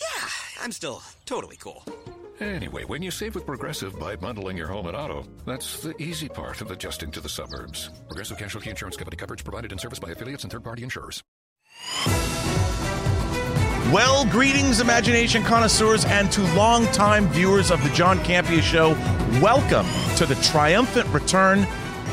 Yeah, I'm still totally cool. Anyway, when you save with Progressive by bundling your home and auto, that's the easy part of adjusting to the suburbs. Progressive Casualty Insurance Company coverage provided and serviced by affiliates and third party insurers. Well, greetings, imagination connoisseurs, and to longtime viewers of the John Campea Show. Welcome to the triumphant return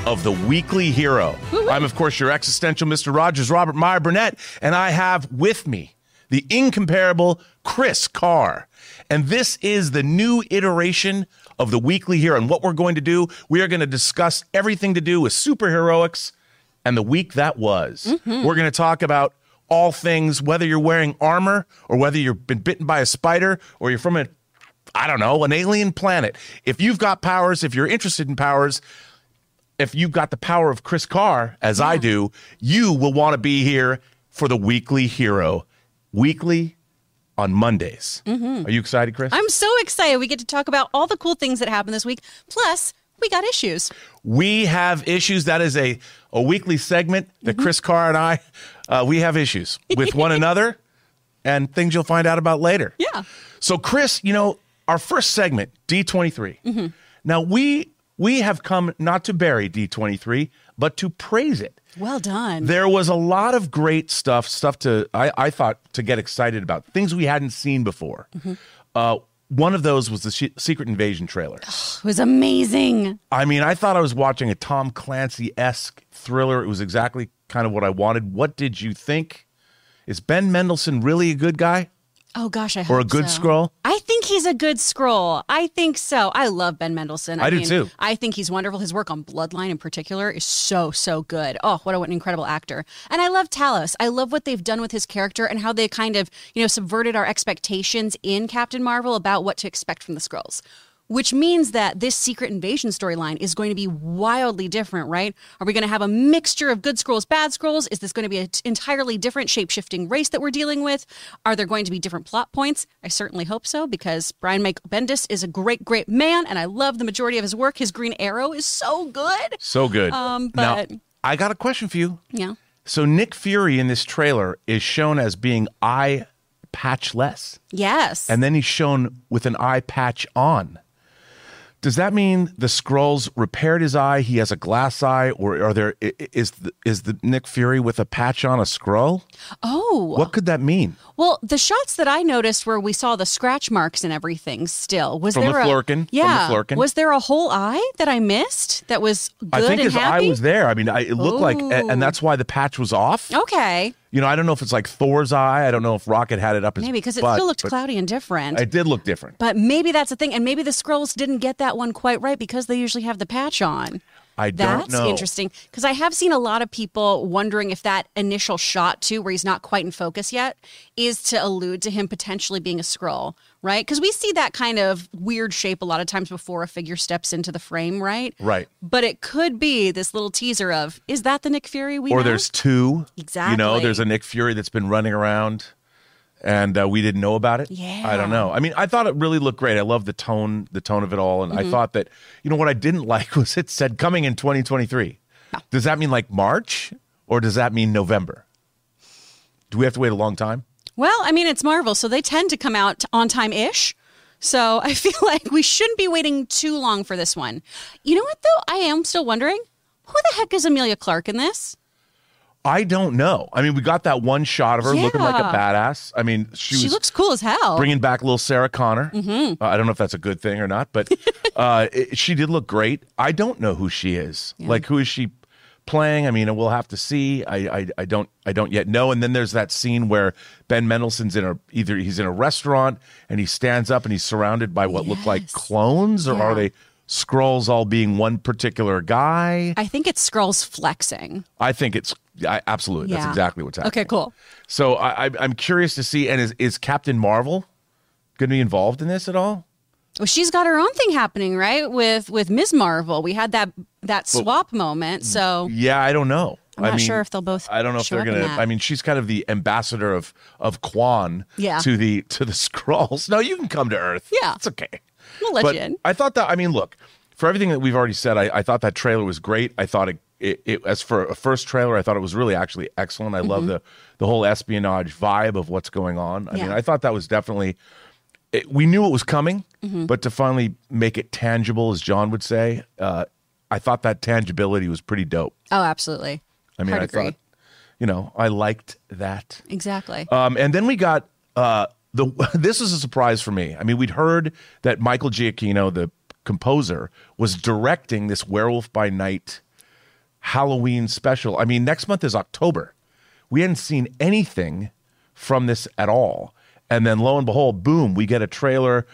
of the weekly hero. I'm, of course, your existential Mr. Rogers, Robert Meyer Burnett, and I have with me the incomparable Kris Carr. And this is the new iteration of the weekly hero. And what we're going to do, we are going to discuss everything to do with superheroics and the week that was. Mm-hmm. We're going to talk about all things, whether you're wearing armor or whether you've been bitten by a spider or you're from a, I don't know, an alien planet. If you've got powers, if you're interested in powers, if you've got the power of Kris Carr, as I do, you will want to be here for the weekly hero. Weekly on Mondays. Mm-hmm. Are you excited, Kris? I'm so excited. We get to talk about all the cool things that happened this week. Plus, we got issues. we have issues. That is a, a weekly segment that mm-hmm. Kris Carr and I, uh, we have issues with one another and things you'll find out about later. Yeah. So, Kris, you know, our first segment, D23. Mm-hmm. Now, we we have come not to bury D23, but to praise it. Well done. There was a lot of great stuff, stuff to I, I thought to get excited about, things we hadn't seen before. Uh, one of those was the Secret Invasion trailer. it was amazing. I mean, I thought I was watching a Tom Clancy esque thriller. It was exactly kind of what I wanted. What did you think? Is Ben Mendelsohn really a good guy Oh gosh, I hope or a good so. Skrull? I think he's a good Skrull. I think so. I love Ben Mendelsohn. I do too. I think he's wonderful. His work on Bloodline in particular is so, so good. Oh, what, a, what an incredible actor. And I love Talos. I love what they've done with his character and how they kind of, you know, subverted our expectations in Captain Marvel about what to expect from the Skrulls. Which means that this secret invasion storyline is going to be wildly different, right? Are we going to have a mixture of good Skrulls, bad Skrulls? Is this going to be an entirely different shape shifting race that we're dealing with? Are there going to be different plot points? I certainly hope so because Brian Michael Bendis is a great, great man and I love the majority of his work. His Green Arrow is so good. So good. Um, now, but- I got a question for you. Yeah. So Nick Fury in this trailer is shown as being eye patchless, Yes. and then he's shown with an eye patch on. Does that mean the Skrulls repaired his eye? He has a glass eye, or are there is the, is the Nick Fury with a patch on a Skrull? oh. What could that mean? Well, the shots that I noticed where we saw the scratch marks and everything still was From the there a, Flerken? From the Yeah, Flerken? was there a whole eye that I missed that was good I think his happy? eye was there. I mean, I, it looked like, and that's why the patch was off. okay, You know, I don't know if it's like Thor's eye. I don't know if Rocket had it up his maybe because it butt, still looked cloudy and different. It did look different. but maybe that's the thing, and maybe the Skrulls didn't get that one quite right because they usually have the patch on. I don't That's know. interesting because I have seen a lot of people wondering if that initial shot too, where he's not quite in focus yet, is to allude to him potentially being a Skrull, right? Because we see that kind of weird shape a lot of times before a figure steps into the frame, right? Right. But it could be this little teaser of is that the Nick Fury we Or know? there's two. exactly. You know, there's a Nick Fury that's been running around and uh, we didn't know about it. Yeah. I don't know. I mean, I thought it really looked great. I love the tone, the tone of it all. And Mm-hmm. I thought that, you know, what I didn't like was it said coming in 2023. Does that mean like March or does that mean November? Do we have to wait a long time? Well, I mean, it's Marvel, so they tend to come out on time ish. So I feel like we shouldn't be waiting too long for this one. You know what, though? I am still wondering who the heck is Emilia Clarke in this? I don't know. I mean, we got that one shot of her looking like a badass. I mean, she, She was looks cool as hell. bringing back little Sarah Connor. Mm-hmm. Uh, I don't know if that's a good thing or not, but uh, it, she did look great. I don't know who she is. Like, who is she playing. I mean, we'll have to see. I, I I don't I don't yet know. And then there's that scene where Ben Mendelsohn's in a either he's in a restaurant and he stands up and he's surrounded by what look like clones, or Yeah. are they Skrulls all being one particular guy? I think it's Skrulls flexing. I think it's I, absolutely that's exactly what's happening. Okay, cool. So I, I I'm curious to see. And is is Captain Marvel going to be involved in this at all? Well, she's got her own thing happening, right? With with Ms. Marvel, we had that that swap moment. So Yeah, I don't know. I'm I not mean, sure if they'll both I don't know if they're gonna. I mean, she's kind of the ambassador of of Quan Yeah. to the to the Skrulls. No, you can come to Earth. Yeah. it's okay. We'll let but you in. I thought that. I mean, look for everything that we've already said. I, I thought that trailer was great. I thought it, it, it as for a first trailer, I thought it was really actually excellent. I love the the whole espionage vibe of what's going on. I mean, Mm-hmm. I thought that was definitely. It, we knew it was coming, Mm-hmm. but to finally make it tangible, as John would say, uh, I thought that tangibility was pretty dope. Oh, absolutely. I mean, Hard I agree. thought, you know, I liked that. Exactly. Um, and then we got uh, the. This is a surprise for me. I mean, we'd heard that Michael Giacchino, the composer, was directing this Werewolf by Night Halloween special. I mean, next month is October. We hadn't seen anything from this at all, and then lo and behold, boom, we get a trailer.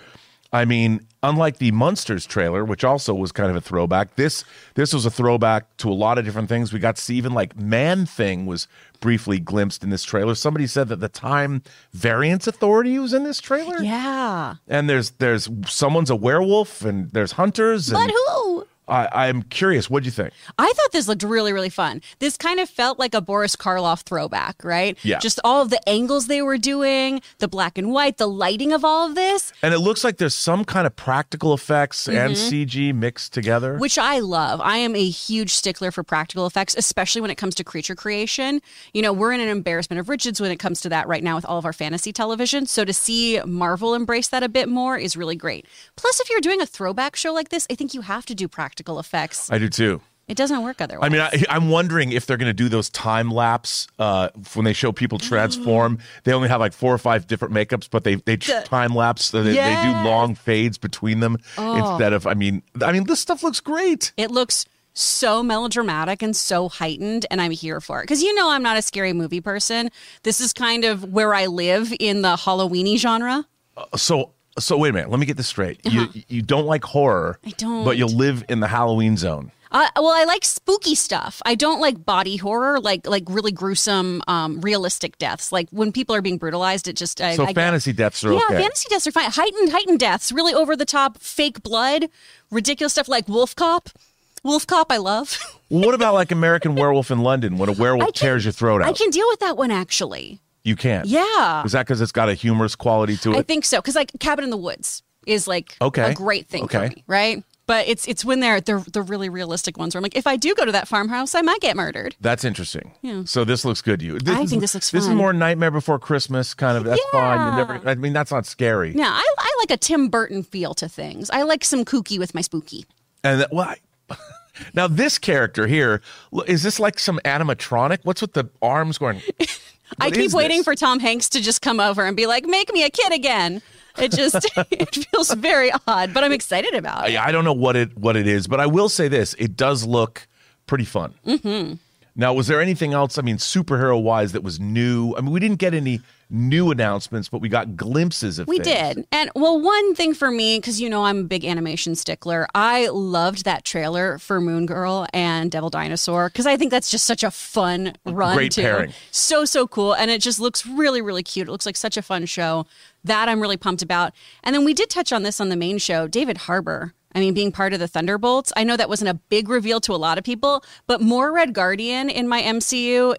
I mean, unlike the Munsters trailer, which also was kind of a throwback, this this was a throwback to a lot of different things. We got to see even like Man Thing was briefly glimpsed in this trailer. Somebody said that the Time Variance Authority was in this trailer. yeah. And there's there's someone's a werewolf and there's hunters. And But who? I, I'm curious. What'd you think? I thought this looked really, really fun. This kind of felt like a Boris Karloff throwback, right? Yeah. Just all of the angles they were doing, the black and white, the lighting of all of this, And it looks like there's some kind of practical effects and Mm-hmm. CG mixed together. which I love. I am a huge stickler for practical effects, especially when it comes to creature creation. You know, we're in an embarrassment of riches when it comes to that right now with all of our fantasy television. So to see Marvel embrace that a bit more is really great. Plus, if you're doing a throwback show like this, I think you have to do practical effects. I do too. It doesn't work otherwise. I mean, I, I'm wondering if they're going to do those time lapse uh, when they show people transform. They only have like four or five different makeups, but they they tr- time lapse. So they, they do long fades between them instead of. I mean, I mean, this stuff looks great. It looks so melodramatic and so heightened, and I'm here for it. Because you know I'm not a scary movie person. This is kind of where I live in the Halloweeny genre. So so wait a minute. Let me get this straight. You you don't like horror. Uh-huh. I don't. But you live in the Halloween zone. Uh, well, I like spooky stuff. I don't like body horror, like like really gruesome, um, realistic deaths. Like when people are being brutalized, it just I, So I fantasy deaths are okay. Yeah, okay. fantasy deaths are fine. Heightened, heightened deaths, really over the top, fake blood, ridiculous stuff like Wolf Cop. Wolf Cop, I love. What about like American Werewolf in London when a werewolf can- tears your throat out? I can deal with that one actually. You can't. Yeah. Is that because it's got a humorous quality to it? I think so because like Cabin in the Woods is like Okay. a great thing for Okay. me, right? But it's it's when they're they're the really realistic ones where I'm like, if I do go to that farmhouse, I might get murdered. That's interesting. Yeah. So this looks good to you. I is- think this looks This is more Nightmare Before Christmas kind of. That's fine. You Yeah. never. I mean, that's not scary. Yeah, I, I like a Tim Burton feel to things. I like some kooky with my spooky. And that, well, I- now this character here is this like some animatronic? What's with the arms going? I keep waiting this? for Tom Hanks to just come over and be like, "Make me a kid again." It just it feels very odd, but I'm excited about it. I, I don't know what it what it is, but I will say this: it does look pretty fun. Mm-hmm. Now, was there anything else? I mean, superhero wise, that was new? I mean, we didn't get any new announcements, but we got glimpses of. We things. did. And well, one thing for me, because you know I'm a big animation stickler, I loved that trailer for Moon Girl and Devil Dinosaur because I think that's just such a fun run. Great too. pairing. So, so cool. And it just looks really, really cute. It looks like such a fun show. That I'm really pumped about. And then we did touch on this on the main show. David Harbour. I mean, being part of the Thunderbolts, I know that wasn't a big reveal to a lot of people, but more Red Guardian in my MCU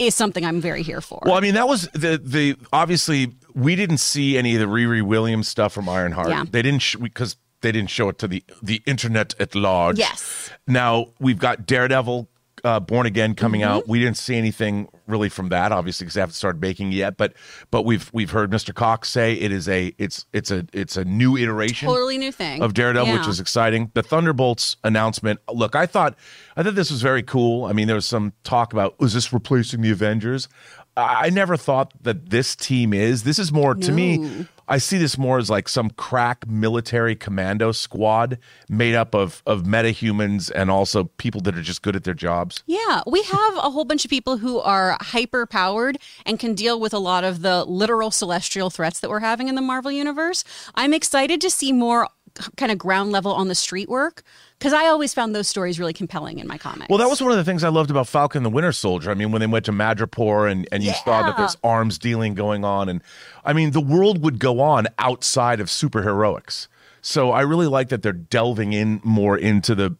is something I'm very here for. Well, I mean, that was the the obviously we didn't see any of the Riri Williams stuff from Ironheart. Yeah. They didn't because they didn't show it to the the internet at large. Yes. Now we've got Daredevil. Uh, Born Again coming Mm-hmm. out. We didn't see anything really from that, obviously, because they haven't started baking yet. But but we've we've heard Mr. Cox say it is a it's it's a it's a new iteration totally new thing of Daredevil, which is exciting. The Thunderbolts announcement. Look, I thought I thought this was very cool. I mean, there was some talk about was this replacing the Avengers? I I never thought that this team is. This is more to me. I see this more as like some crack military commando squad made up of of metahumans and also people that are just good at their jobs. Yeah, we have a whole bunch of people who are hyper powered and can deal with a lot of the literal celestial threats that we're having in the Marvel universe. I'm excited to see more kind of ground level on the street work because I always found those stories really compelling in my comics. Well, that was one of the things I loved about Falcon the Winter Soldier. I mean, when they went to Madripoor and, and you saw that there's arms dealing going on. And I mean, the world would go on outside of superheroics. So I really like that they're delving in more into the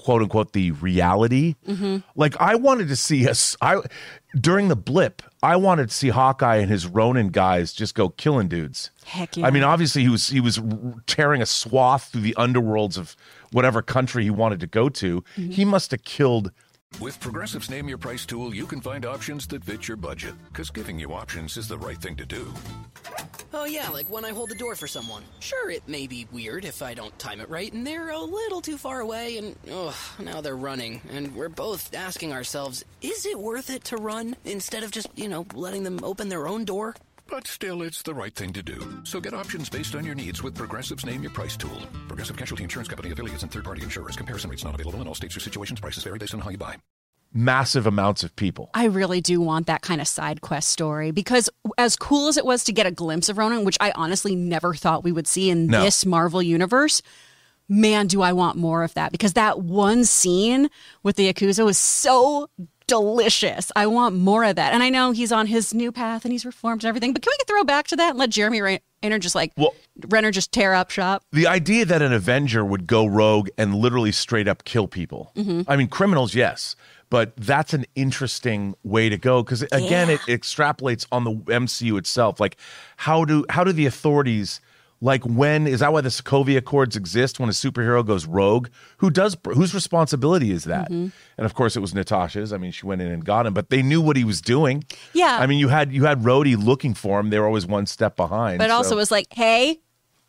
quote unquote the reality. Mm-hmm. Like I wanted to see us I during the blip, I wanted to see Hawkeye and his Ronin guys just go killing dudes. Heck yeah. I mean, obviously he was he was tearing a swath through the underworlds of whatever country he wanted to go to. Mm-hmm. He must have killed With Progressive's Name Your Price tool, you can find options that fit your budget. Because giving you options is the right thing to do. Oh, yeah, like when I hold the door for someone. Sure, it may be weird if I don't time it right, and they're a little too far away, and oh, now they're running. And we're both asking ourselves, is it worth it to run instead of just, you know, letting them open their own door? But still, it's the right thing to do. So get options based on your needs with Progressive's Name Your Price tool. Progressive Casualty Insurance Company affiliates and third party insurers. Comparison rates not available in all states or situations. Prices vary based on how you buy. massive amounts of people. I really do want that kind of side quest story because, as cool as it was to get a glimpse of Ronin, which I honestly never thought we would see in No. this Marvel universe, man, do I want more of that because that one scene with the Yakuza was so delicious. I want more of that. And I know he's on his new path and he's reformed and everything, but can we throw back to that and let Jeremy Renner just like, Well- Renner just tear up shop? The idea that an Avenger would go rogue and literally straight up kill people. Mm-hmm. I mean, criminals, yes, but that's an interesting way to go because again, it extrapolates on the MCU itself. Like, how do how do the authorities like when is that why the Sokovia Accords exist when a superhero goes rogue? Who does whose responsibility is that? Mm-hmm. And of course, it was Natasha's. I mean, she went in and got him, but they knew what he was doing. Yeah. I mean, you had you had Rhodey looking for him. They were always one step behind. But also so- was like, hey,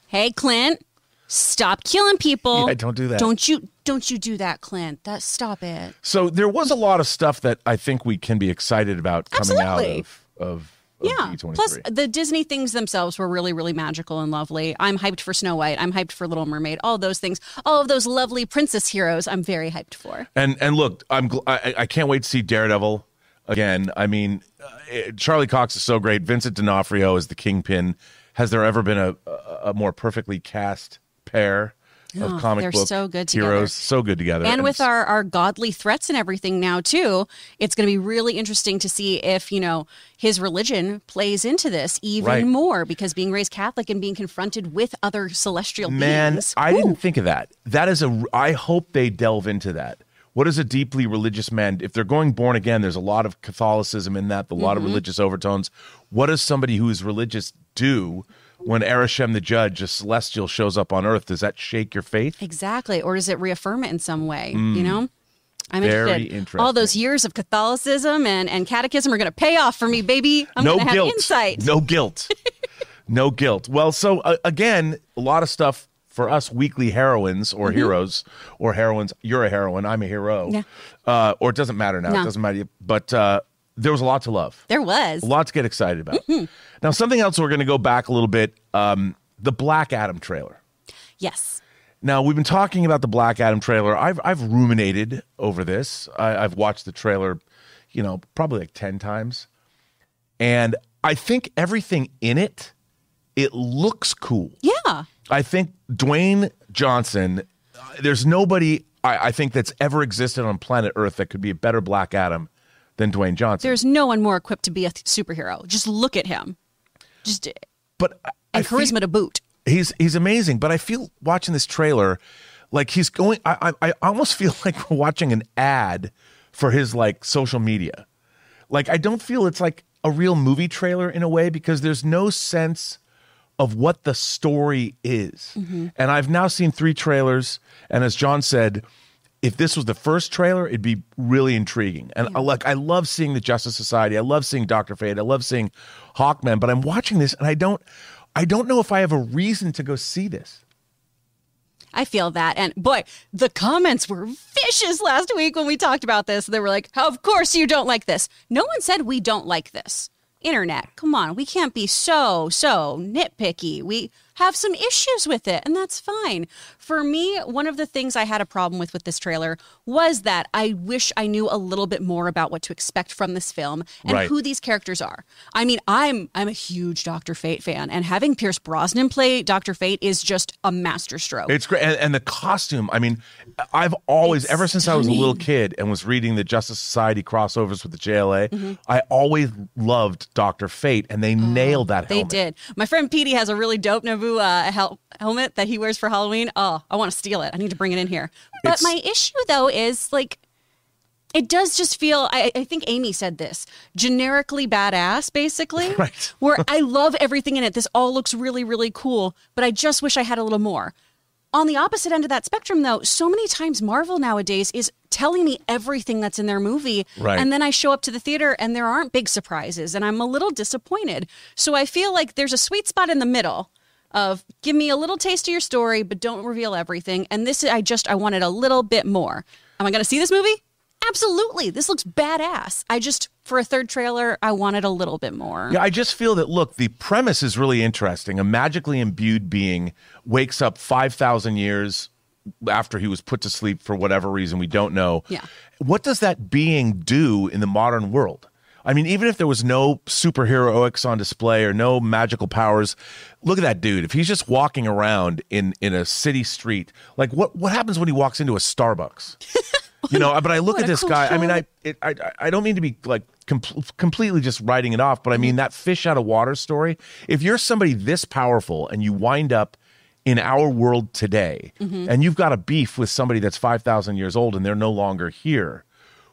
hey, Clint, stop killing people. Yeah, don't do that. Don't you don't you do that, Clint. That stop it. So there was a lot of stuff that I think we can be excited about coming Absolutely. out of, of Yeah. D23. Plus, the Disney things themselves were really, really magical and lovely. I'm hyped for Snow White. I'm hyped for Little Mermaid. All those things. All of those lovely princess heroes. I'm very hyped for. and and look, I'm gl- I, I can't wait to see Daredevil again. I mean, uh, Charlie Cox is so great. Vincent D'Onofrio is the Kingpin. Has there ever been a a, a more perfectly cast pair of Oh, comic they're book so good together. heroes? So good together. And with our, our godly threats and everything now, too, it's going to be really interesting to see if, you know, his religion plays into this even Right. more because being raised Catholic and being confronted with other celestial Man, beings. I didn't think of that. That is a. I hope they delve into that. What is a deeply religious man? If they're going born again, there's a lot of Catholicism in that, a lot Mm-hmm. of religious overtones. What does somebody who is religious do when Arishem the Judge, a celestial, shows up on Earth? Does that shake your faith? Exactly. Or does it reaffirm it in some way? You know? I'm Mm. Very interested. interesting. All those years of Catholicism and, and catechism are going to pay off for me, baby. I'm no going to have guilt. insight. No guilt. no guilt. Well, so uh, again, a lot of stuff for us weekly heroines or heroes or heroines. You're a heroine. I'm a hero. Mm-hmm. Yeah. Uh, or it doesn't matter now. It doesn't matter. But uh, there was a lot to love. There was. A lot to get excited about. Mm-hmm. Now, something else we're going to go back a little bit. Um, the Black Adam trailer. Yes. Now we've been talking about the Black Adam trailer. I've I've ruminated over this. I, I've watched the trailer, you know, probably like ten times, and I think everything in it, it looks cool. Yeah. I think Dwayne Johnson. uh, There's nobody I, I think that's ever existed on planet Earth that could be a better Black Adam than Dwayne Johnson. There's no one more equipped to be a th- superhero. Just look at him. Just eh, but I- I and feel- charisma to boot. he's he's amazing. But I feel watching this trailer, like he's going. I I, I almost feel like we're watching an ad for his like social media. Like I don't feel it's like a real movie trailer in a way because there's no sense of what the story is. Mm-hmm. And I've now seen three trailers, and as John said. If this was the first trailer, it'd be really intriguing. And I like I love seeing the Justice Society. I love seeing Doctor Fate. I love seeing Hawkman. But I'm watching this and I don't I don't know if I have a reason to go see this. I feel that. And boy, the comments were vicious last week when we talked about this. They were like, of course you don't like this. No one said we don't like this. internet. Come on, we can't be so, so nitpicky. We have some issues with it, and that's fine. For me, one of the things I had a problem with with this trailer was that I wish I knew a little bit more about what to expect from this film and Right. who these characters are. I mean, I'm I'm a huge Doctor Fate fan, and having Pierce Brosnan play Doctor Fate is just a masterstroke. It's great, and, and the costume. I mean, I've always, It's ever since I was a little kid and was reading the Justice Society crossovers with the JLA, Mm-hmm. I always loved Doctor Fate, and they nailed that. Oh, They helmet. did. My friend Petey has a really dope Nabu uh, hel- helmet that he wears for Halloween. Oh, I want to steal it. I need to bring it in here. But It's- my issue, though, is like, it does just feel, I, I think Amy said this, generically badass, basically. Right. where I love everything in it. This all looks really, really cool, but I just wish I had a little more. On the opposite end of that spectrum, though, so many times Marvel nowadays is telling me everything that's in their movie. Right. And then I show up to the theater and there aren't big surprises, and I'm a little disappointed. So I feel like there's a sweet spot in the middle of give me a little taste of your story, but don't reveal everything. And this, I just, I wanted a little bit more. Am I going to see this movie? Absolutely. This looks badass. I just, for a third trailer, I wanted a little bit more. Yeah, I just feel that look, the premise is really interesting. A magically imbued being wakes up 5,000 years after he was put to sleep for whatever reason we don't know. Yeah. What does that being do in the modern world? I mean, even if there was no superheroics on display or no magical powers, look at that dude. If he's just walking around in in a city street, like what what happens when he walks into a Starbucks? you know, but I look What at this cool guy. I mean. I it, I I don't mean to be like com- completely just writing it off, but I mean that fish out of water story. If you're somebody this powerful and you wind up in our world today, mm-hmm. and you've got a beef with somebody that's five thousand years old and they're no longer here,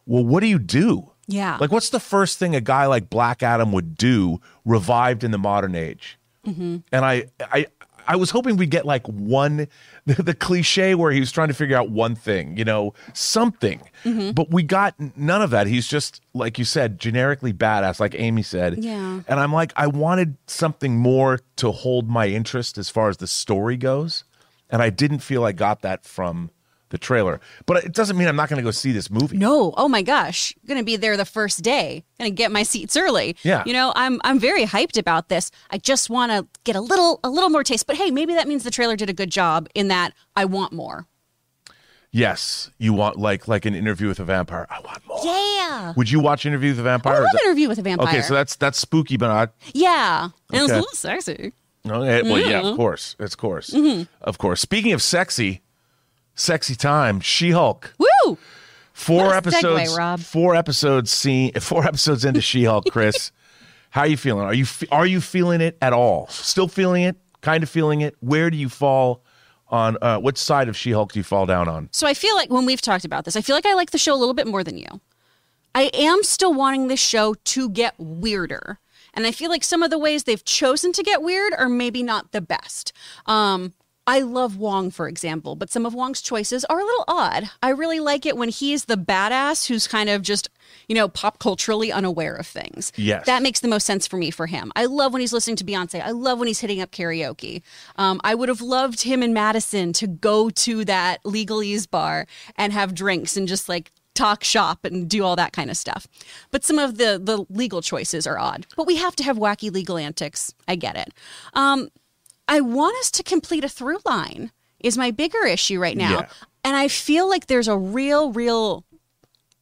well, what do you do? Yeah. Like, what's the first thing a guy like Black Adam would do, revived in the modern age? Mm-hmm. And I, I, I was hoping we'd get like one, the, the cliche where he was trying to figure out one thing, you know, something. Mm-hmm. But we got none of that. He's just, like you said, generically badass, like Amy said. Yeah. And I'm like, I wanted something more to hold my interest as far as the story goes. And I didn't feel I got that from the trailer. But it doesn't mean I'm not going to go see this movie. No, oh my gosh, gonna be there the first day. Gonna get my seats early. Yeah. you know, I'm I'm very hyped about this. I just want to get a little a little more taste. But hey, maybe that means the trailer did a good job in that I want more. Yes, you want like like an interview with a vampire. I want more. Yeah, Would you watch Interview with a Vampire? I love that- interview with a vampire. Okay, so that's that's spooky, but not. yeah, and it's a little sexy. Okay, well, yeah, Mm-hmm. of course, It's of course, of course. Speaking of sexy, sexy time. She Hulk. Woo! Four What segue, episodes. Rob. Four episodes. Seen four episodes into She Hulk. Kris, how are you feeling? Are you are you feeling it at all? Still feeling it? Kind of feeling it? Where do you fall on? Uh, which side of She Hulk do you fall down on? So I feel like when we've talked about this, I feel like I like the show a little bit more than you. I am still wanting this show to get weirder. And I feel like some of the ways they've chosen to get weird are maybe not the best. Um, I love Wong, for example, but some of Wong's choices are a little odd. I really like it when he's the badass who's kind of just, you know, pop culturally unaware of things. Yes. That makes the most sense for me for him. I love when he's listening to Beyonce. I love when he's hitting up karaoke. Um, I would have loved him and Madison to go to that legalese bar and have drinks and just like talk shop and do all that kind of stuff. But some of the the legal choices are odd. But we have to have wacky legal antics. I get it. Um, I want us to complete a through line is my bigger issue right now. Yeah. And I feel like there's a real, real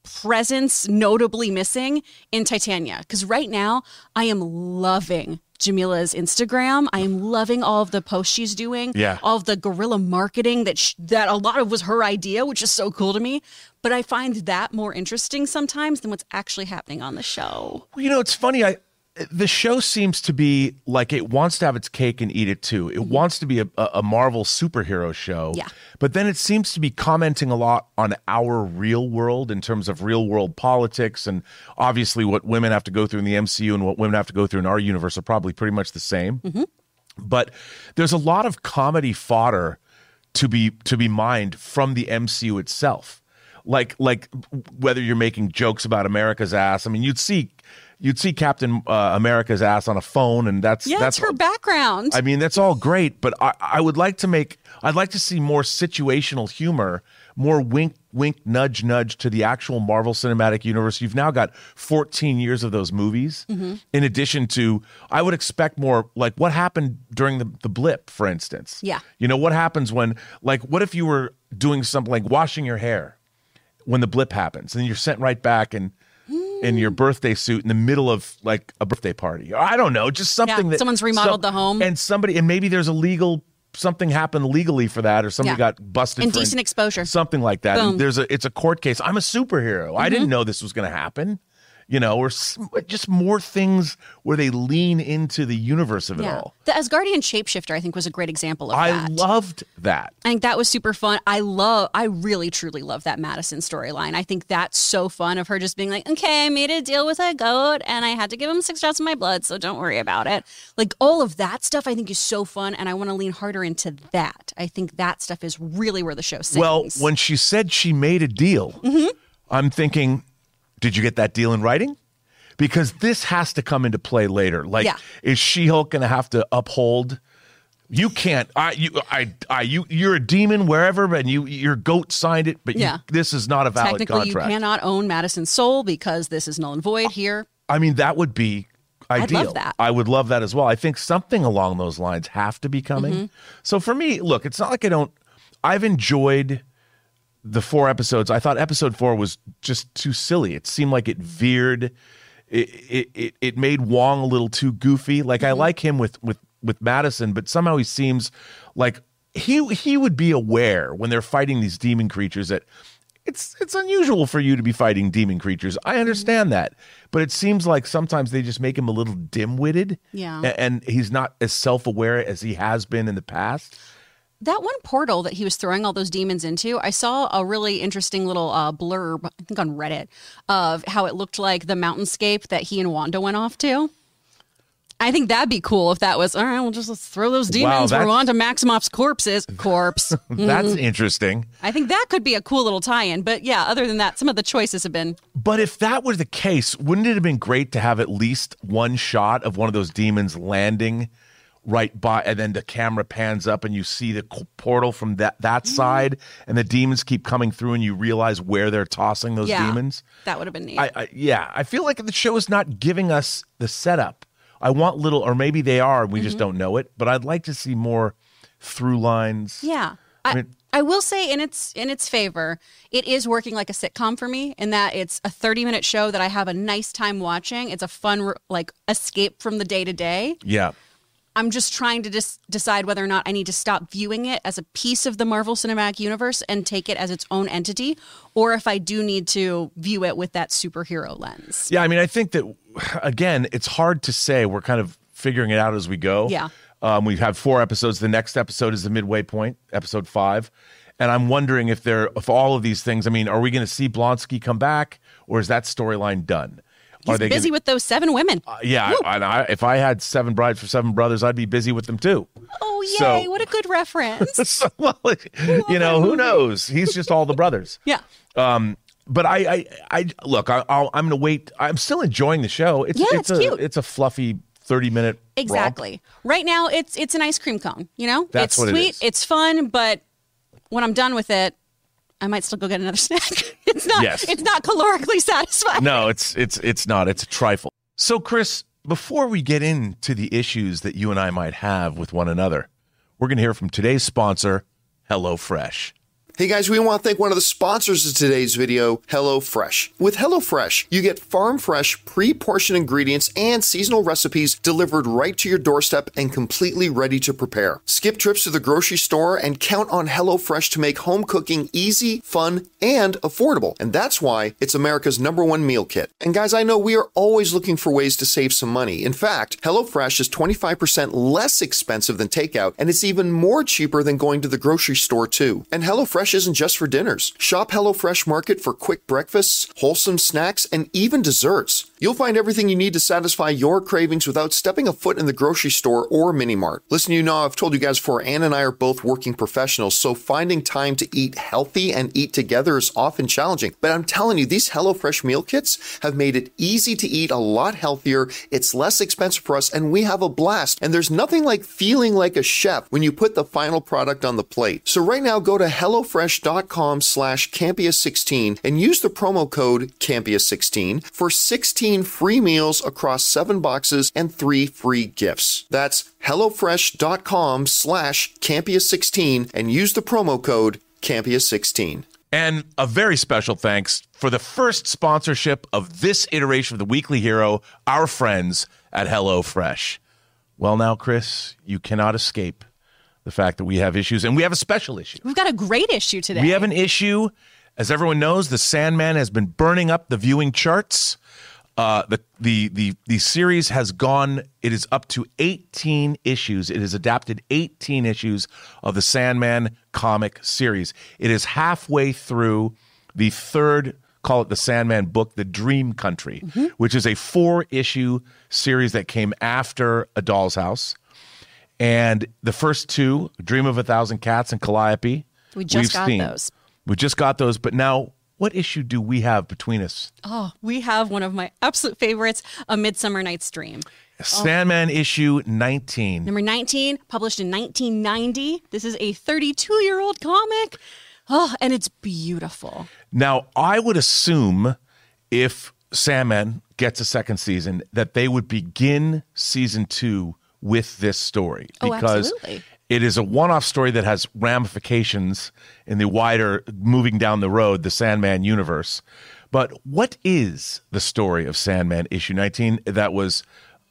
presence notably missing in Titania. Because right now, I am loving Jameela's Instagram. I am loving all of the posts she's doing. Yeah. All of the guerrilla marketing that sh- that a lot of was her idea, which is so cool to me. But I find that more interesting sometimes than what's actually happening on the show. Well, you know, it's funny. I the show seems to be like it wants to have its cake and eat it too. It mm-hmm. wants to be a, a Marvel superhero show. Yeah. But then it seems to be commenting a lot on our real world in terms of real world politics and obviously what women have to go through in the MCU and what women have to go through in our universe are probably pretty much the same. Mm-hmm. But there's a lot of comedy fodder to be to be mined from the MCU itself. Like like whether you're making jokes about America's ass. I mean, you'd see you'd see Captain uh, America's ass on a phone, and that's Yeah, that's it's her background. I mean, that's all great, but I, I would like to make I'd like to see more situational humor more wink, wink, nudge, nudge to the actual Marvel Cinematic Universe. You've now got 14 years of those movies. In addition to, I would expect more like what happened during the, the blip, for instance. Yeah. You know, what happens when, like, what if you were doing something like washing your hair when the blip happens and you're sent right back and in your birthday suit in the middle of like a birthday party. Or I don't know, just something Yeah, that someone's remodeled the home. and somebody and maybe there's a legal something happened legally for that or somebody Yeah. got busted for Indecent exposure. something like that. There's a it's a court case. I'm a superhero. I Mm-hmm. didn't know this was going to happen. You know, or just more things where they lean into the universe of it Yeah. all. The Asgardian shapeshifter, I think, was a great example of I that. loved that. I think that was super fun. I love, I really truly love that Madison storyline. I think that's so fun of her just being like, okay, I made a deal with a goat and I had to give him six shots of my blood, so don't worry about it. Like all of that stuff I think is so fun and I want to lean harder into that. I think that stuff is really where the show sings. Well, when she said she made a deal, Mm-hmm. I'm thinking, did you get that deal in writing? Because this has to come into play later. Like, Yeah. is She-Hulk going to have to uphold? You can't. I, you, I, I, you, you're a demon wherever, and you, your goat signed it, but you- Yeah. this is not a valid technically you cannot own Madison's soul because this is null and void here. I mean, that would be ideal. love that. I would love that as well. I think something along those lines have to be coming. Mm-hmm. So for me, look, it's not like I don't. I've enjoyed the four episodes. I thought episode four was just too silly. It seemed like it veered. It it it, it made Wong a little too goofy. Like Mm-hmm. I like him with with with Madison, but somehow he seems like he he would be aware when they're fighting these demon creatures that it's it's unusual for you to be fighting demon creatures. I understand that, but it seems like sometimes they just make him a little dim-witted. Yeah. a- and he's not as self-aware as he has been in the past. That one portal that he was throwing all those demons into, I saw a really interesting little uh, blurb, I think on Reddit, of how it looked like the mountainscape that he and Wanda went off to. I think that'd be cool if that was all right. We'll just let's throw those demons. We're on to Maximoff's corpses. Corpse. That's interesting. I think that could be a cool little tie-in. But yeah, other than that, some of the choices have been But if that were the case, wouldn't it have been great to have at least one shot of one of those demons landing right by, and then the camera pans up and you see the portal from that that Mm-hmm. side, and the demons keep coming through, and you realize where they're tossing those yeah. demons. That would have been neat. I, I yeah, I feel like the show is not giving us the setup. I want little, or maybe they are, and we just don't know it. But I'd like to see more through lines. Yeah. I I, mean- I will say in its in its favor, it is working like a sitcom for me in that it's a 30 minute show that I have a nice time watching. It's a fun like escape from the day to day. Yeah. I'm just trying to dis- decide whether or not I need to stop viewing it as a piece of the Marvel Cinematic Universe and take it as its own entity, or if I do need to view it with that superhero lens. Yeah, I mean, I think that again, it's hard to say. We're kind of figuring it out as we go. Yeah. Um, we have four episodes. The next episode is the midway point, episode five, and I'm wondering if there, if all of these things. I mean, are we going to see Blonsky come back, or is that storyline done? He's are they busy with those seven women. Yeah, I, I, if I had seven brides for seven brothers, I'd be busy with them too. oh yay! so- what a good reference. so, well, you know, who knows? He's just all the brothers. yeah. Um, but I, I, I look. I, I'll, I'm going to wait. I'm still enjoying the show. It's, Yeah, it's, it's a, cute. It's a fluffy thirty minute. romp. Exactly. Right now, it's it's an ice cream cone. You know, That's it's it sweet, it's fun, but when I'm done with it, I might still go get another snack. it's not. Yes. It's not calorically satisfying. No, it's it's it's not. It's a trifle. So, Kris, before we get into the issues that you and I might have with one another, we're going to hear from today's sponsor, HelloFresh. Hey guys, we want to thank one of the sponsors of today's video, HelloFresh. With HelloFresh, you get farm fresh, pre portioned ingredients and seasonal recipes delivered right to your doorstep and completely ready to prepare. Skip trips to the grocery store and count on HelloFresh to make home cooking easy, fun, and affordable. And that's why it's America's number one meal kit. And guys, I know we are always looking for ways to save some money. In fact, HelloFresh is 25% less expensive than takeout, and it's even more cheaper than going to the grocery store, too. And HelloFresh isn't just for dinners. Shop HelloFresh Market for quick breakfasts, wholesome snacks, and even desserts. You'll find everything you need to satisfy your cravings without stepping a foot in the grocery store or mini mart. Listen, you know, I've told you guys before, Ann and I are both working professionals, so finding time to eat healthy and eat together is often challenging. But I'm telling you, these HelloFresh meal kits have made it easy to eat a lot healthier. It's less expensive for us, and we have a blast. And there's nothing like feeling like a chef when you put the final product on the plate. So right now, go to HelloFresh.com slash Campea16 and use the promo code Campea16 for 16 free meals across seven boxes and three free gifts. That's HelloFresh.com slash Campea16 and use the promo code Campea16. And a very special thanks for the first sponsorship of this iteration of the Weekly Hero, our friends at HelloFresh. Well, now, Kris, you cannot escape the fact that we have issues, and we have a special issue. We've got a great issue today. We have an issue. As everyone knows, The Sandman has been burning up the viewing charts. Uh, the, the the the series has gone. It is up to 18 issues. It has adapted 18 issues of the Sandman comic series. It is halfway through the third, call it the Sandman book, The Dream Country, which is a four issue series that came after A Doll's House. And the first two, Dream of a Thousand Cats and Calliope, We just got seen. those. We just got those, but now what issue do we have between us? Oh, we have one of my absolute favorites, A Midsummer Night's Dream. Sandman issue 19. Number 19, published in 1990. This is a 32 year old comic. Oh, and it's beautiful. Now, I would assume if Sandman gets a second season, that they would begin season two with this story Oh, because absolutely. It is a one off story that has ramifications in the wider, moving down the road, the Sandman universe. But what is the story of Sandman issue 19 that was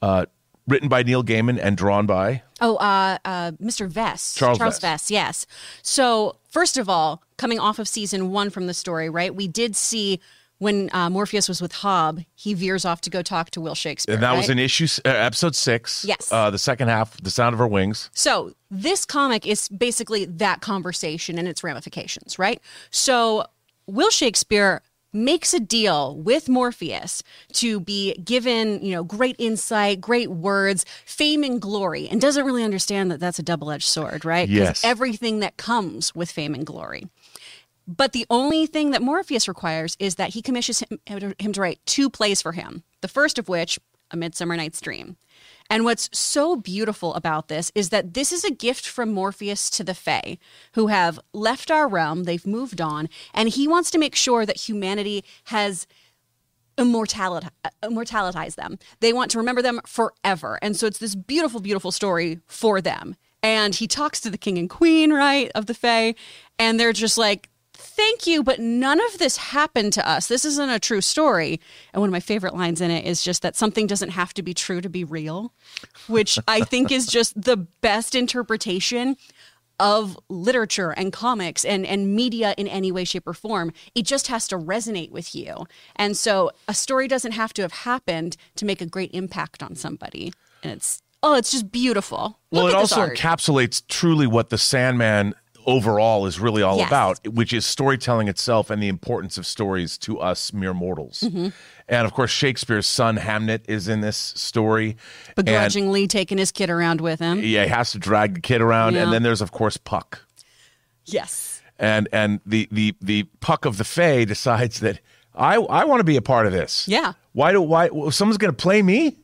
uh, written by Neil Gaiman and drawn by? Oh, uh, uh, Mr. Vest. Charles Vess. Vest, yes. So, first of all, coming off of season one from the story, right, we did see when uh, Morpheus was with Hob, he veers off to go talk to Will Shakespeare. And that was right? in issue uh, episode six. Yes. Uh, the second half, The Sound of Her Wings. So this comic is basically that conversation and its ramifications, right? So Will Shakespeare makes a deal with Morpheus to be given, you know, great insight, great words, fame and glory, and doesn't really understand that that's a double-edged sword, right? Yes. everything that comes with fame and glory. But the only thing that Morpheus requires is that he commissions him, him to write two plays for him. The first of which, A Midsummer Night's Dream. And what's so beautiful about this is that this is a gift from Morpheus to the Fae, who have left our realm, they've moved on, and he wants to make sure that humanity has immortality, uh, immortalize them. They want to remember them forever. And so it's this beautiful, beautiful story for them. And he talks to the king and queen, right, of the Fae, and they're just like, Thank you, but none of this happened to us. This isn't a true story. And one of my favorite lines in it is just that something doesn't have to be true to be real, which I think is just the best interpretation of literature and comics and, and media in any way, shape, or form. It just has to resonate with you. And so a story doesn't have to have happened to make a great impact on somebody. And it's, oh, it's just beautiful. Well, Look it also art. encapsulates truly what the Sandman overall is really all Yes. about, which is storytelling itself and the importance of stories to us mere mortals. Mm-hmm. And of course, Shakespeare's son Hamnet is in this story. And Begrudgingly taking his kid around with him. yeah, he has to drag the kid around, Yeah. and then there's of course Puck. Yes. And and the the the Puck of the Fae decides that I I want to be a part of this. Yeah. Why do why someone's going to play me?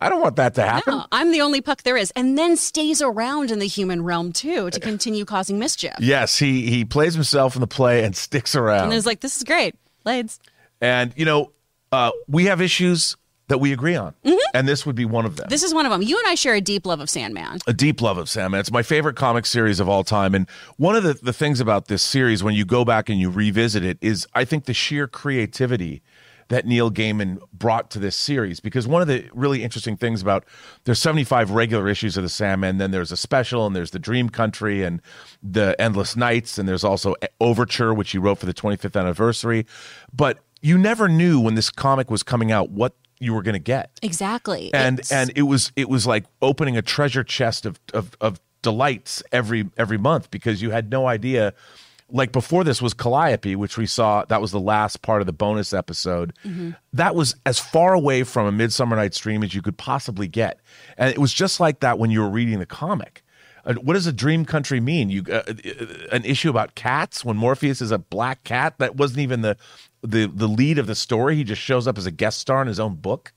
I don't want that to happen. No, I'm the only puck there is. And then stays around in the human realm too to continue causing mischief. Yes, he he plays himself in the play and sticks around. And it's like, this is great. Blades. And you know, uh, we have issues that we agree on, and this would be one of them. Mm-hmm. This is one of them. You and I share a deep love of Sandman. a deep love of Sandman. It's my favorite comic series of all time. And one of the, the things about this series, when you go back and you revisit it, is I think the sheer creativity that Neil Gaiman brought to this series. Because one of the really interesting things about there's 75 regular issues of the Sandman, then there's a special, and there's the Dream Country and the Endless Nights, and there's also Overture, which he wrote for the 25th anniversary. But you never knew when this comic was coming out what you were going to get Exactly. and It's- and it was it was like opening a treasure chest of, of of delights every every month because you had no idea like before this was Calliope, which we saw. That was the last part of the bonus episode. That was as far away from a Midsummer Night's Dream as you could possibly get, and it was just like that when you were reading the comic. Uh, what does a dream country mean? You uh, uh, an issue about cats when Morpheus is a black cat that wasn't even the the the lead of the story. He just shows up as a guest star in his own book,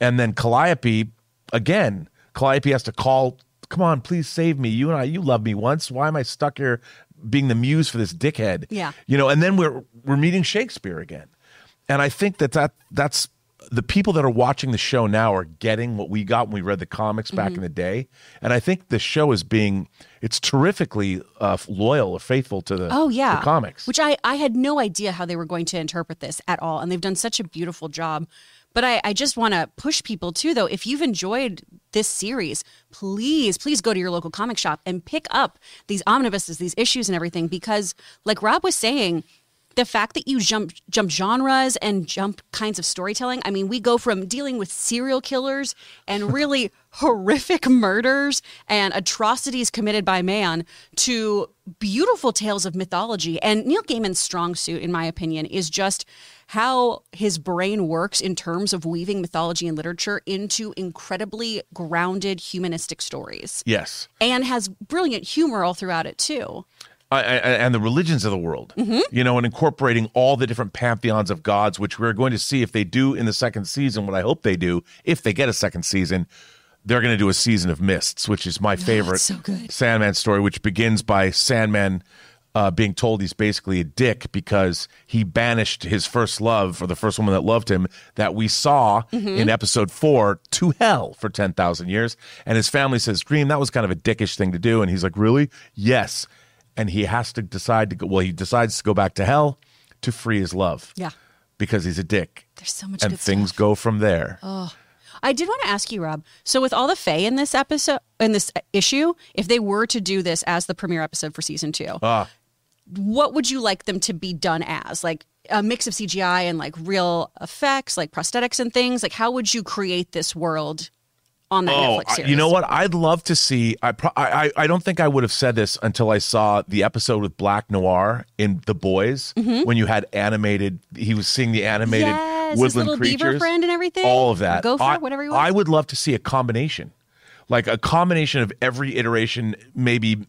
and then Calliope again. Calliope has to call. Come on, please save me. You and I, you loved me once. Why am I stuck here being the muse for this dickhead? Yeah. you know. And then we're we're meeting Shakespeare again, and I think that that that's the people that are watching the show now are getting what we got when we read the comics back Mm-hmm. in the day, and I think the show is being it's terrifically uh, loyal or faithful to the Oh yeah, the comics. Which I I had no idea how they were going to interpret this at all, and they've done such a beautiful job. But I, I just want to push people too, though. If you've enjoyed this series, please, please go to your local comic shop and pick up these omnibuses, these issues, and everything. Because, like Rob was saying, the fact that you jump jump genres and jump kinds of storytelling. I mean, we go from dealing with serial killers and really horrific murders and atrocities committed by man to beautiful tales of mythology. And Neil Gaiman's strong suit, in my opinion, is just how his brain works in terms of weaving mythology and literature into incredibly grounded humanistic stories. yes, And has brilliant humor all throughout it too. I, I, and the religions of the world, Mm-hmm. you know, and incorporating all the different pantheons of gods, which we're going to see if they do in the second season. What I hope they do, if they get a second season, they're going to do a season of Mists, which is my favorite so good. Sandman story, which begins by Sandman uh, being told he's basically a dick because he banished his first love, or the first woman that loved him, that we saw Mm-hmm. in episode four, to hell for 10,000 years. And his family says, Dream, that was kind of a dickish thing to do. And he's like, Really? Yes. And he has to decide to go, well, he decides to go back to hell to free his love. Yeah. Because he's a dick. There's so much and things stuff. go from there. I did want to ask you, Rob. So, with all the Fae in this episode, in this issue, if they were to do this as the premiere episode for season two, Ah. What would you like them to be done as? Like a mix of CGI and like real effects, like prosthetics and things. Like, how would you create this world on that Oh, Netflix series? you know what? I'd love to see. I, pro- I I don't think I would have said this until I saw the episode with Black Noir in The Boys when you had animated. He was seeing the animated Mm-hmm. Yes, woodland creatures, friend and everything? All of that. Gopher, I, whatever you want. I would love to see a combination, like a combination of every iteration. Maybe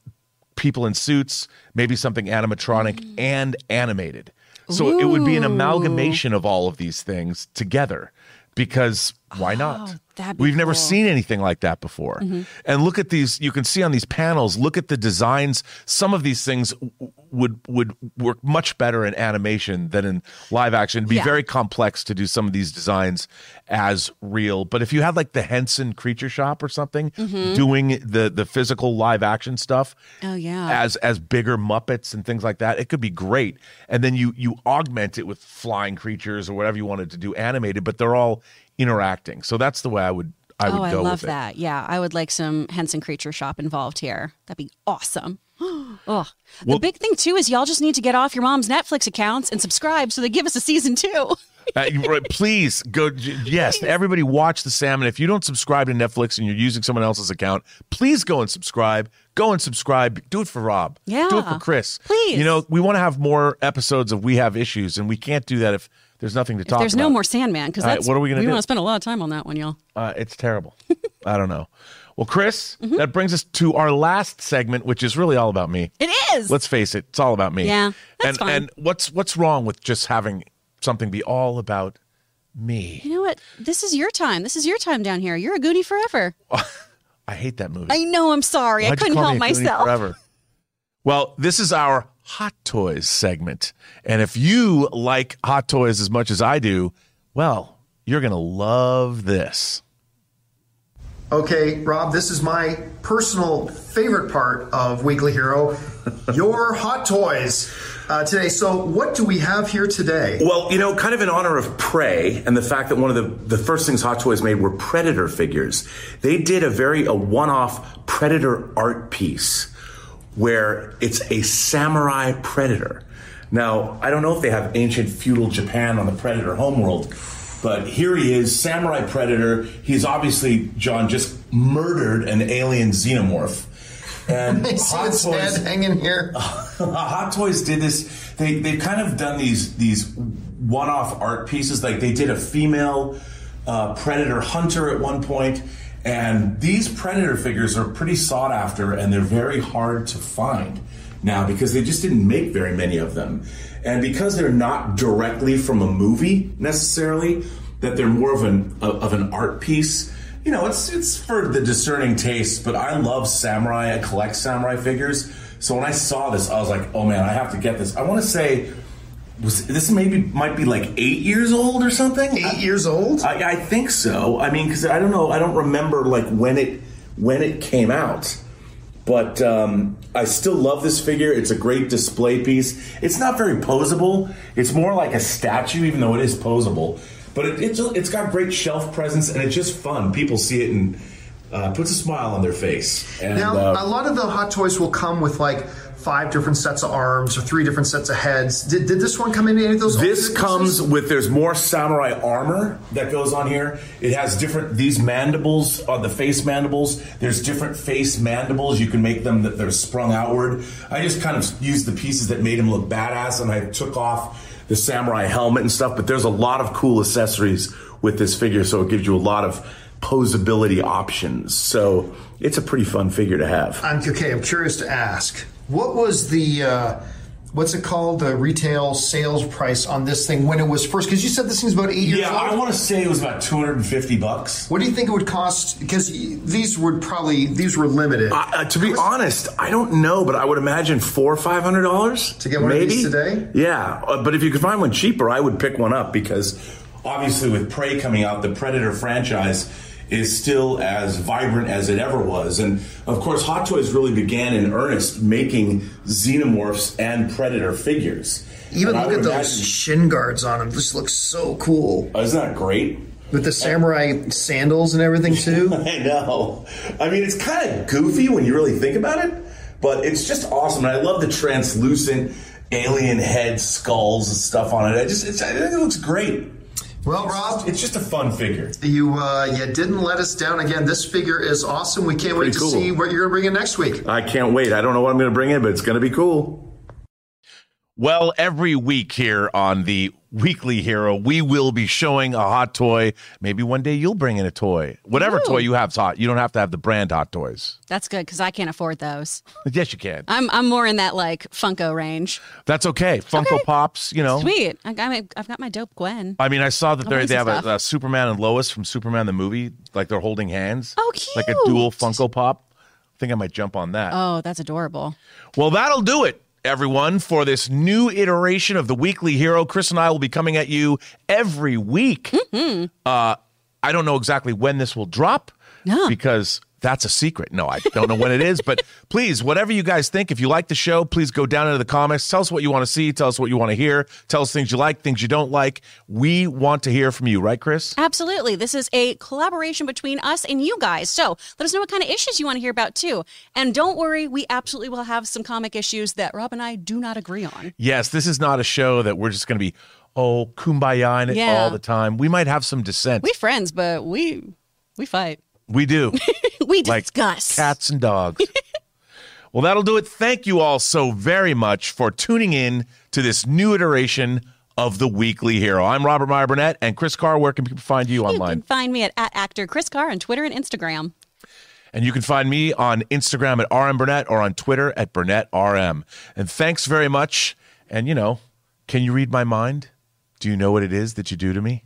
people in suits, maybe something animatronic Mm. and animated. So it would be an amalgamation of all of these things together. Because why not? Oh, We've never cool. Mm-hmm. seen anything like that before. And look at these. You can see on these panels. Look at the designs. Some of these things w- would would work much better in animation than in live action. It'd be Yeah. very complex to do some of these designs as real. But if you had like the Henson Creature Shop or something doing the the physical live action stuff, Mm-hmm. Oh, yeah. as as bigger Muppets and things like that, it could be great. And then you you augment it with flying creatures or whatever you wanted to do animated, but they're all interacting. So that's the way I would I would oh, I love that. Yeah, I would like some Henson Creature Shop involved here. That'd be awesome. oh, the Well- big thing too is y'all just need to get off your mom's Netflix accounts and subscribe so they give us a season two. Uh, please go. Yes, everybody watch the Sandman. If you don't subscribe to Netflix and you're using someone else's account, please go and subscribe. Go and subscribe. Do it for Rob. Yeah. Do it for Kris. Please. You know we want to have more episodes of We Have Issues, and we can't do that if there's nothing to talk. There's about. no more Sandman because right, what are we gonna do? we want to spend a lot of time on that one, y'all. Uh, it's terrible. I don't know. Well, Kris, Mm-hmm. that brings us to our last segment, which is really all about me. It is. Let's face it, it's all about me. Yeah, that's and fine. and what's what's wrong with just having something be all about me? you know what? This is your time. This is your time down here. You're a Goonie forever. I hate that movie. I know. I'm sorry. I Why'd you couldn't help me a Goonie myself. Forever? Well, this is our Hot Toys segment. And if you like Hot Toys as much as I do, well, you're going to love this. Okay, Rob, this is my personal favorite part of Weekly Hero your hot toys uh, today. So, what do we have here today? Well, you know, kind of in honor of Prey and the fact that one of the, the first things Hot Toys made were Predator figures, they did a very a one-off Predator art piece where it's a samurai Predator. Now, I don't know if they have ancient feudal Japan on the Predator homeworld, but here he is, samurai Predator. He's obviously John just murdered an alien xenomorph. And I see Hot Toys- hanging here. Hot Toys did this. They they've kind of done these these one off art pieces. Like they did a female uh, predator hunter at one point, and these predator figures are pretty sought after, and they're very hard to find now because they just didn't make very many of them, and because they're not directly from a movie necessarily, that they're more of an of an art piece you know, it's it's for the discerning taste, but I love samurai. I collect samurai figures. So when I saw this, I was like, oh man, I have to get this. I want to say, was this maybe might be like eight years old or something? Eight years old? I, I think so. I mean, because I don't know, I don't remember like when it when it came out. But um, I still love this figure. It's a great display piece. It's not very posable. It's more like a statue, even though it is posable. But it, it's it's got great shelf presence, and it's just fun. People see it and uh, puts a smile on their face. And, Now, uh, a lot of the Hot Toys will come with like five different sets of arms or three different sets of heads. Did, did this one come in any of those? This comes pieces? with there's more samurai armor that goes on here. It has different these mandibles are the face mandibles. There's different face mandibles. You can make them that they're sprung outward. I just kind of used the pieces that made him look badass, and I took off the samurai helmet and stuff. But there's a lot of cool accessories with this figure, so it gives you a lot of posability options. So it's a pretty fun figure to have. I'm okay. I'm curious to ask, what was the uh, what's it called? The retail sales price on this thing when it was first? Because you said this thing's about eight years Yeah, old. I want to say it was about 250 bucks. what do you think it would cost? Because these would probably these were limited. Uh, to be honest, I don't know, but I would imagine four or five hundred dollars To get one of these today? Yeah, uh, but if you could find one cheaper, I would pick one up because obviously with Prey coming out, the Predator franchise is still as vibrant as it ever was, and of course, Hot Toys really began in earnest making xenomorphs and Predator figures. Even And look at those imagine- shin guards on them. This looks so cool Isn't that great? with the samurai sandals and everything too. I know. I mean, it's kind of goofy when you really think about it, but it's just awesome. And I love the translucent alien head skulls and stuff on it. I just, it's, I think it looks great. Well, Rob, It's just a fun figure. you uh, you didn't let us down again. This figure is awesome. We can't wait Pretty to cool. see what you're going to bring in next week. I can't wait. I don't know what I'm going to bring in, but it's going to be cool. Well, every week here on the Weekly Hero, we will be showing a hot toy. Maybe one day you'll bring in a toy. Whatever Ooh. toy you have's hot. You don't have to have the brand Hot Toys. That's good because I can't afford those. Yes, you can. I'm I'm more in that like Funko range. That's okay. Funko Okay. Pops, you know. Sweet. I got my, I've got my dope Gwen. I mean, I saw that they they have a, a Superman and Lois from Superman the movie, like they're holding hands. Oh, cute. Like a dual Funko Pop. I think I might jump on that. Oh, that's adorable. Well, that'll do it, everyone, for this new iteration of the Weekly Hero. Kris and I will be coming at you every week. Mm-hmm. Uh, I don't know exactly when this will drop No. because that's a secret. No, I don't know when it is, but please, whatever you guys think, if you like the show, please go down into the comments. Tell us what you want to see. Tell us what you want to hear. Tell us things you like, things you don't like. We want to hear from you, right, Kris? Absolutely. This is a collaboration between us and you guys. So let us know what kind of issues you want to hear about too. And don't worry, we absolutely will have some comic issues that Rob and I do not agree on. Yes, this is not a show that we're just going to be, oh, kumbaya in it Yeah. all the time. We might have some dissent. We friends, but we we fight. we do. we like discuss. cats and dogs. well, that'll do it. Thank you all so very much for tuning in to this new iteration of the Weekly Hero. I'm Robert Meyer Burnett, and Kris Carr. Where can people find you You online? You can find me at, at actor Kris Carr on Twitter and Instagram. And you can find me on Instagram at RM Burnett or on Twitter at Burnett RM. And thanks very much. And you know, can you read my mind? Do you know what it is that you do to me?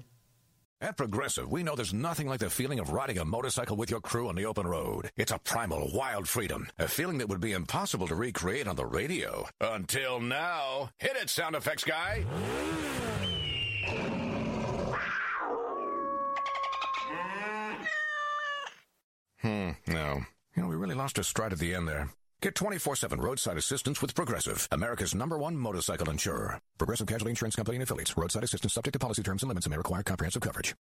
At Progressive, we know there's nothing like the feeling of riding a motorcycle with your crew on the open road. It's a primal, wild freedom, a feeling that would be impossible to recreate on the radio. Until now. Hit it, sound effects guy. Hmm, no. You know, we really lost our stride at the end there. Get 24 7 roadside assistance with Progressive, America's number one motorcycle insurer. Progressive Casualty Insurance Company and affiliates. Roadside assistance subject to policy terms and limits and may require comprehensive coverage.